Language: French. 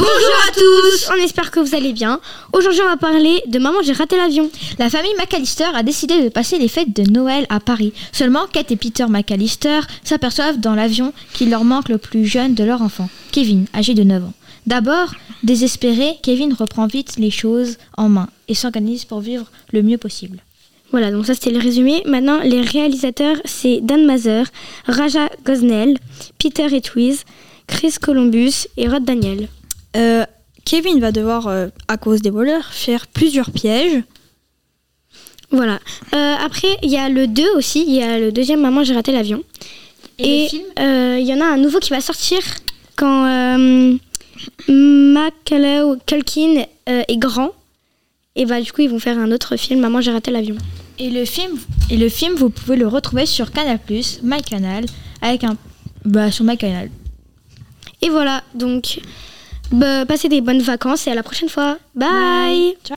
Bonjour à tous On espère que vous allez bien. Aujourd'hui, on va parler de Maman, j'ai raté l'avion. La famille McAllister a décidé de passer les fêtes de Noël à Paris. Seulement, Kate et Peter McAllister s'aperçoivent dans l'avion qu'il leur manque le plus jeune de leur enfant, Kevin, âgé de 9 ans. D'abord, désespéré, Kevin reprend vite les choses en main et s'organise pour vivre le mieux possible. Voilà, donc ça c'était le résumé. Maintenant, les réalisateurs, c'est Dan Mazer, Raja Gosnell, Peter Etwiz, Chris Columbus et Rod Daniel. Euh, Kevin va devoir, euh, à cause des voleurs, faire plusieurs pièges. Voilà. Euh, après, il y a le 2 aussi, il y a le deuxième Maman, j'ai raté l'avion. Et il y en a un nouveau qui va sortir quand euh, Macaulay Culkin est grand. Et bah du coup, ils vont faire un autre film, Maman, j'ai raté l'avion. Et le film, et le film vous pouvez le retrouver sur Canal+, MyCanal, avec un, bah sur MyCanal. Et voilà, donc bah, passez des bonnes vacances et à la prochaine fois. Bye. Ciao.